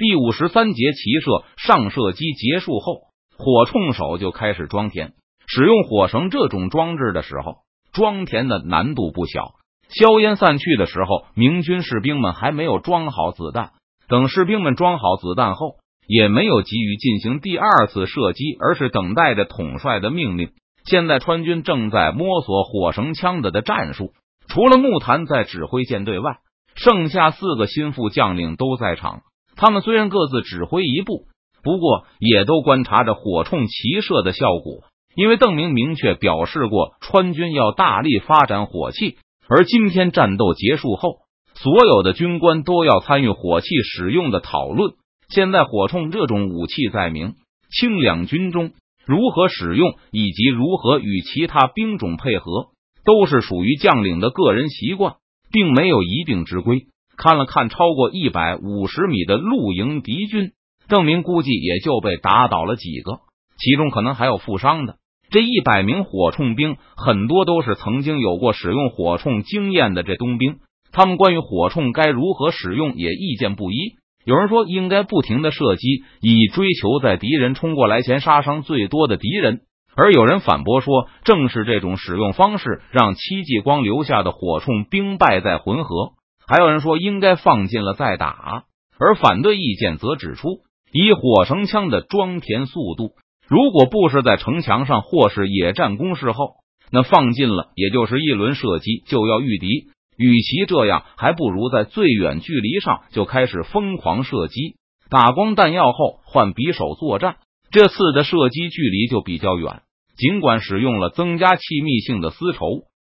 第五十三节骑射上射击结束后，火铳手就开始装填。使用火绳这种装置的时候，装填的难度不小。硝烟散去的时候，明军士兵们还没有装好子弹。等士兵们装好子弹后，也没有急于进行第二次射击，而是等待着统帅的命令。现在川军正在摸索火绳枪的的战术，除了木坛在指挥舰队外，剩下四个心腹将领都在场。他们虽然各自指挥一部，不过也都观察着火铳齐射的效果。因为邓明明确表示过，川军要大力发展火器，而今天战斗结束后，所有的军官都要参与火器使用的讨论。现在火铳这种武器在明清两军中如何使用，以及如何与其他兵种配合，都是属于将领的个人习惯，并没有一定之规。看了看超过一百五十米的露营敌军，邓明估计也就被打倒了几个，其中可能还有负伤的。这一百名火铳兵，很多都是曾经有过使用火铳经验的这冬兵，他们关于火铳该如何使用也意见不一。有人说应该不停的射击，以追求在敌人冲过来前杀伤最多的敌人；而有人反驳说，正是这种使用方式让戚继光留下的火铳兵败在浑河。还有人说应该放进了再打，而反对意见则指出，以火绳枪的装填速度。如果不是在城墙上或是野战攻势后，那放近了也就是一轮射击就要御敌。与其这样，还不如在最远距离上就开始疯狂射击，打光弹药后换匕首作战。这次的射击距离就比较远，尽管使用了增加气密性的丝绸，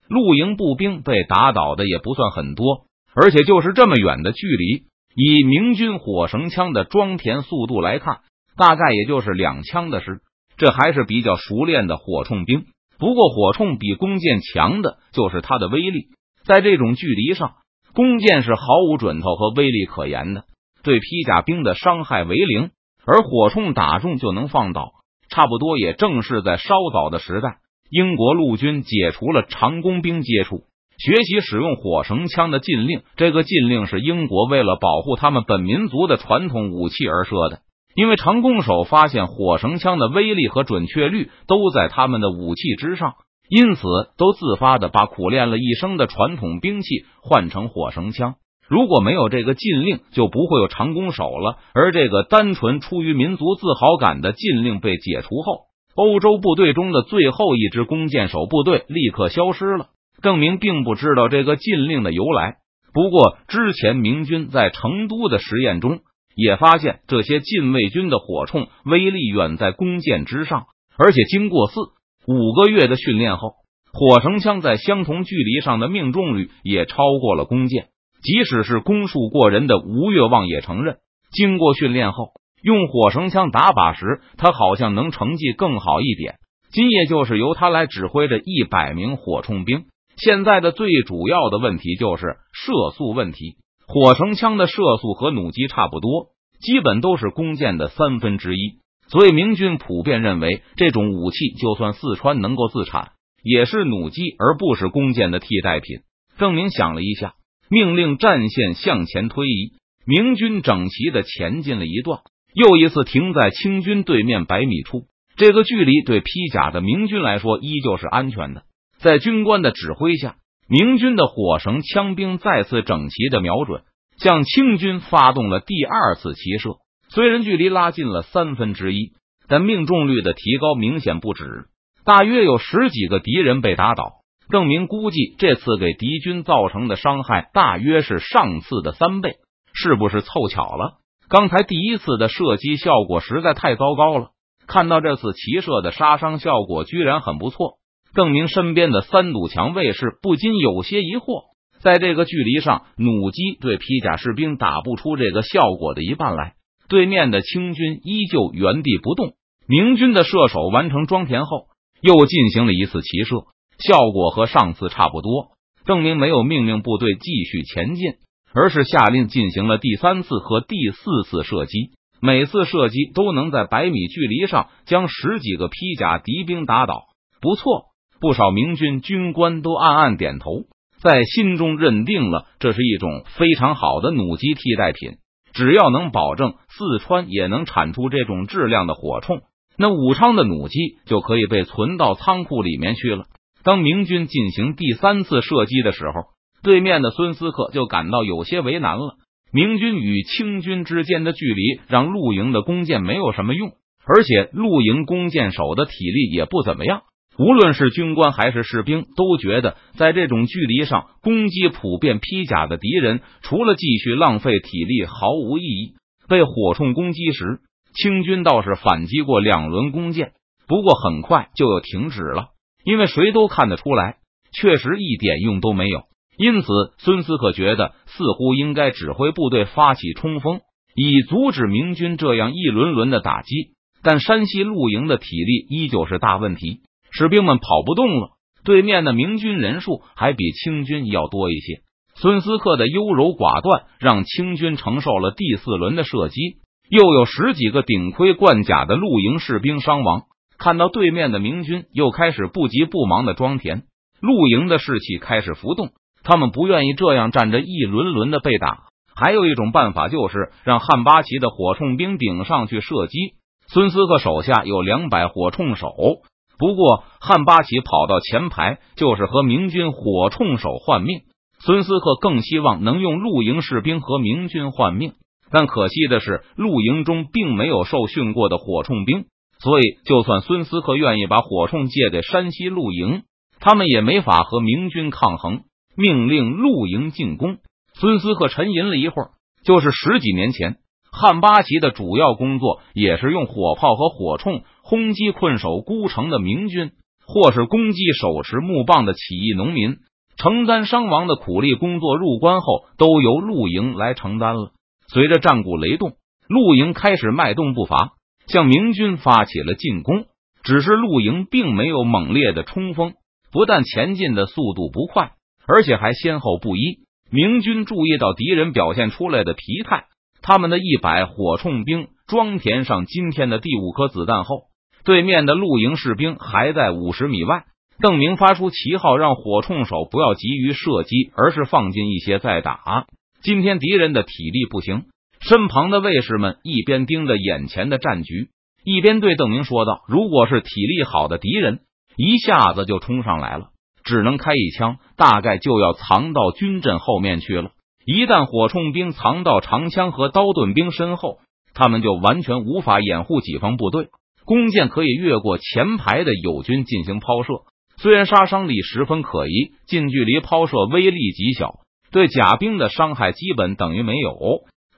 露营步兵被打倒的也不算很多。而且就是这么远的距离，以明军火绳枪的装填速度来看，大概也就是两枪的事。这还是比较熟练的火铳兵，不过火铳比弓箭强的就是它的威力。在这种距离上，弓箭是毫无准头和威力可言的，对披甲兵的伤害为零。而火铳打中就能放倒，差不多也正是在稍早的时代，英国陆军解除了长弓兵接触、学习使用火绳枪的禁令。这个禁令是英国为了保护他们本民族的传统武器而设的。因为长弓手发现火绳枪的威力和准确率都在他们的武器之上，因此都自发的把苦练了一生的传统兵器换成火绳枪。如果没有这个禁令，就不会有长弓手了。而这个单纯出于民族自豪感的禁令被解除后，欧洲部队中的最后一支弓箭手部队立刻消失了。邓明并不知道这个禁令的由来，不过之前明军在成都的实验中。也发现这些禁卫军的火铳威力远在弓箭之上，而且经过四五个月的训练后，火绳枪在相同距离上的命中率也超过了弓箭。即使是弓术过人的吴越望也承认，经过训练后，用火绳枪打靶时，他好像能成绩更好一点。今夜就是由他来指挥着一百名火铳兵。现在的最主要的问题就是射速问题。火绳枪的射速和弩机差不多，基本都是弓箭的三分之一，所以明军普遍认为这种武器就算四川能够自产，也是弩机而不是弓箭的替代品。郑明想了一下，命令战线向前推移，明军整齐的前进了一段，又一次停在清军对面百米处。这个距离对披甲的明军来说依旧是安全的，在军官的指挥下。明军的火绳枪兵再次整齐的瞄准，向清军发动了第二次齐射。虽然距离拉近了三分之一，但命中率的提高明显不止，大约有十几个敌人被打倒。证明估计这次给敌军造成的伤害大约是上次的三倍，是不是凑巧了？刚才第一次的射击效果实在太糟糕了，看到这次齐射的杀伤效果居然很不错。邓明身边的三堵墙卫士不禁有些疑惑，在这个距离上，弩机对披甲士兵打不出这个效果的一半来。对面的清军依旧原地不动。明军的射手完成装填后，又进行了一次齐射，效果和上次差不多。郑明没有命令部队继续前进，而是下令进行了第三次和第四次射击。每次射击都能在百米距离上将十几个披甲敌兵打倒，不错。不少明军军官都暗暗点头，在心中认定了这是一种非常好的弩机替代品。只要能保证四川也能产出这种质量的火铳，那武昌的弩机就可以被存到仓库里面去了。当明军进行第三次射击的时候，对面的孙思克就感到有些为难了。明军与清军之间的距离让陆营的弓箭没有什么用，而且陆营弓箭手的体力也不怎么样。无论是军官还是士兵，都觉得在这种距离上攻击普遍披甲的敌人，除了继续浪费体力毫无意义。被火铳攻击时，清军倒是反击过两轮弓箭，不过很快就又停止了，因为谁都看得出来，确实一点用都没有。因此，孙思克觉得似乎应该指挥部队发起冲锋，以阻止明军这样一轮轮的打击。但山西陆营的体力依旧是大问题，士兵们跑不动了。对面的明军人数还比清军要多一些。孙思克的优柔寡断，让清军承受了第四轮的射击，又有十几个顶盔贯甲的露营士兵伤亡。看到对面的明军又开始不急不忙的装填，露营的士气开始浮动。他们不愿意这样站着一轮轮的被打。还有一种办法，就是让汉八旗的火铳兵顶上去射击。孙思克手下有两百火铳手，不过汉八旗跑到前排，就是和明军火铳手换命。孙思克更希望能用露营士兵和明军换命，但可惜的是，露营中并没有受训过的火铳兵，所以就算孙思克愿意把火铳借给山西露营，他们也没法和明军抗衡。命令露营进攻。孙思克沉吟了一会儿，就是十几年前，汉八旗的主要工作也是用火炮和火铳轰击困守孤城的明军，或是攻击手持木棒的起义农民。承担伤亡的苦力工作，入关后都由陆营来承担了。随着战鼓雷动，陆营开始迈动步伐，向明军发起了进攻。只是陆营并没有猛烈的冲锋，不但前进的速度不快，而且还先后不一。明军注意到敌人表现出来的疲态，他们的一百火铳兵装填上今天的第五颗子弹后，对面的陆营士兵还在五十米外。邓明发出旗号，让火铳手不要急于射击，而是放进一些再打。今天敌人的体力不行，身旁的卫士们一边盯着眼前的战局，一边对邓明说道：“如果是体力好的敌人，一下子就冲上来了，只能开一枪，大概就要藏到军阵后面去了。一旦火铳兵藏到长枪和刀盾兵身后，他们就完全无法掩护己方部队。弓箭可以越过前排的友军进行抛射。”虽然杀伤力十分可疑，近距离抛射威力极小，对甲兵的伤害基本等于没有。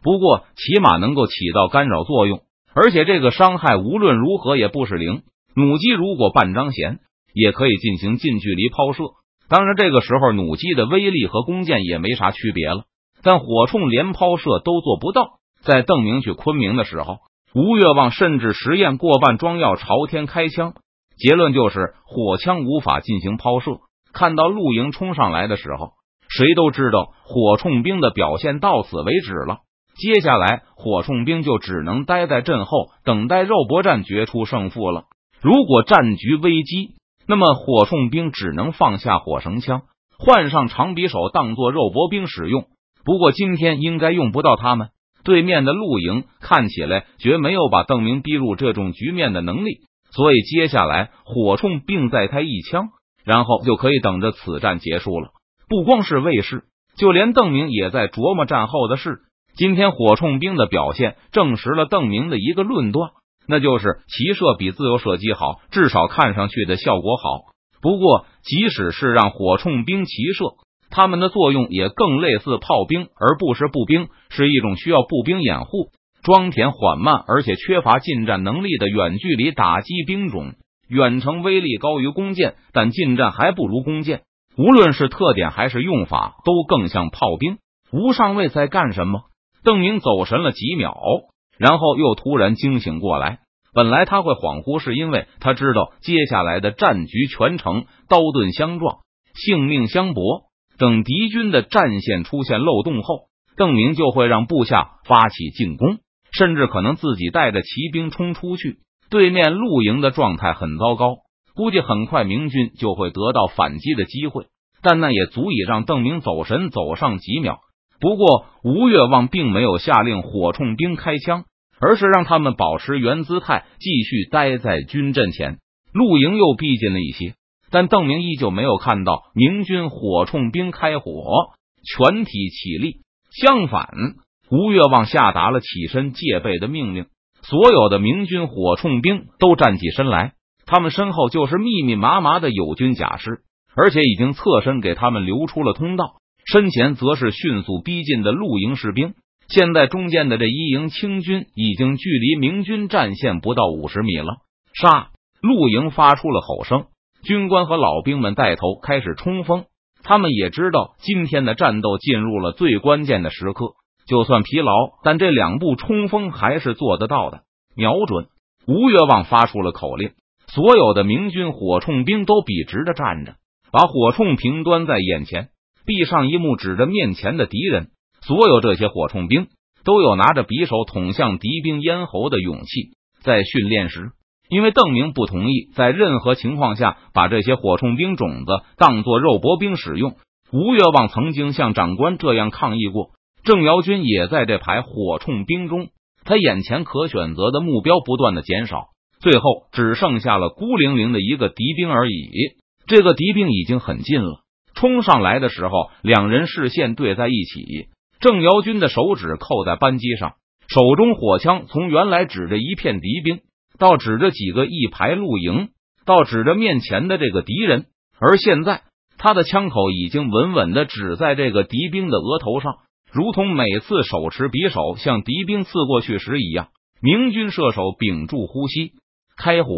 不过起码能够起到干扰作用，而且这个伤害无论如何也不是零。弩机如果半张弦，也可以进行近距离抛射。当然，这个时候弩机的威力和弓箭也没啥区别了。但火铳连抛射都做不到。在邓明去昆明的时候，吴越望甚至实验过半装药朝天开枪。结论就是火枪无法进行抛射。看到陆营冲上来的时候，谁都知道火铳兵的表现到此为止了。接下来，火铳兵就只能待在阵后，等待肉搏战决出胜负了。如果战局危机，那么火铳兵只能放下火绳枪，换上长匕首，当做肉搏兵使用。不过今天应该用不到他们。对面的陆营看起来绝没有把邓明逼入这种局面的能力。所以接下来火铳并再开一枪，然后就可以等着此战结束了。不光是卫士，就连邓明也在琢磨战后的事。今天火铳兵的表现证实了邓明的一个论断，那就是骑射比自由射击好，至少看上去的效果好。不过，即使是让火铳兵骑射，他们的作用也更类似炮兵，而不是步兵，是一种需要步兵掩护。装填缓慢，而且缺乏近战能力的远距离打击兵种，远程威力高于弓箭，但近战还不如弓箭。无论是特点还是用法，都更像炮兵。吴上尉在干什么？邓明走神了几秒，然后又突然惊醒过来。本来他会恍惚，是因为他知道接下来的战局全程刀盾相撞，性命相搏。等敌军的战线出现漏洞后，邓明就会让部下发起进攻。甚至可能自己带着骑兵冲出去，对面露营的状态很糟糕，估计很快明军就会得到反击的机会，但那也足以让邓明走神走上几秒。不过吴越望并没有下令火铳兵开枪，而是让他们保持原姿态，继续待在军阵前。露营又逼近了一些，但邓明依旧没有看到明军火铳兵开火，全体起立。相反，吴越望下达了起身戒备的命令，所有的明军火铳兵都站起身来。他们身后就是密密麻麻的友军甲师，而且已经侧身给他们留出了通道。身前则是迅速逼近的露营士兵。现在中间的这一营清军已经距离明军战线不到五十米了。杀！露营发出了吼声，军官和老兵们带头开始冲锋。他们也知道今天的战斗进入了最关键的时刻，就算疲劳，但这两步冲锋还是做得到的。瞄准！吴越望发出了口令，所有的明军火铳兵都笔直的站着，把火铳平端在眼前。闭上一目，指着面前的敌人。所有这些火铳兵都有拿着匕首捅向敌兵咽喉的勇气。在训练时，因为邓明不同意在任何情况下把这些火铳兵种子当做肉搏兵使用，吴越望曾经向长官这样抗议过。郑瑶军也在这排火铳兵中，他眼前可选择的目标不断的减少，最后只剩下了孤零零的一个敌兵而已。这个敌兵已经很近了。冲上来的时候，两人视线对在一起。郑瑶军的手指扣在扳机上，手中火枪从原来指着一片敌兵，到指着几个一排露营，到指着面前的这个敌人。而现在，他的枪口已经稳稳的指在这个敌兵的额头上，如同每次手持匕首向敌兵刺过去时一样。明军射手屏住呼吸，开火。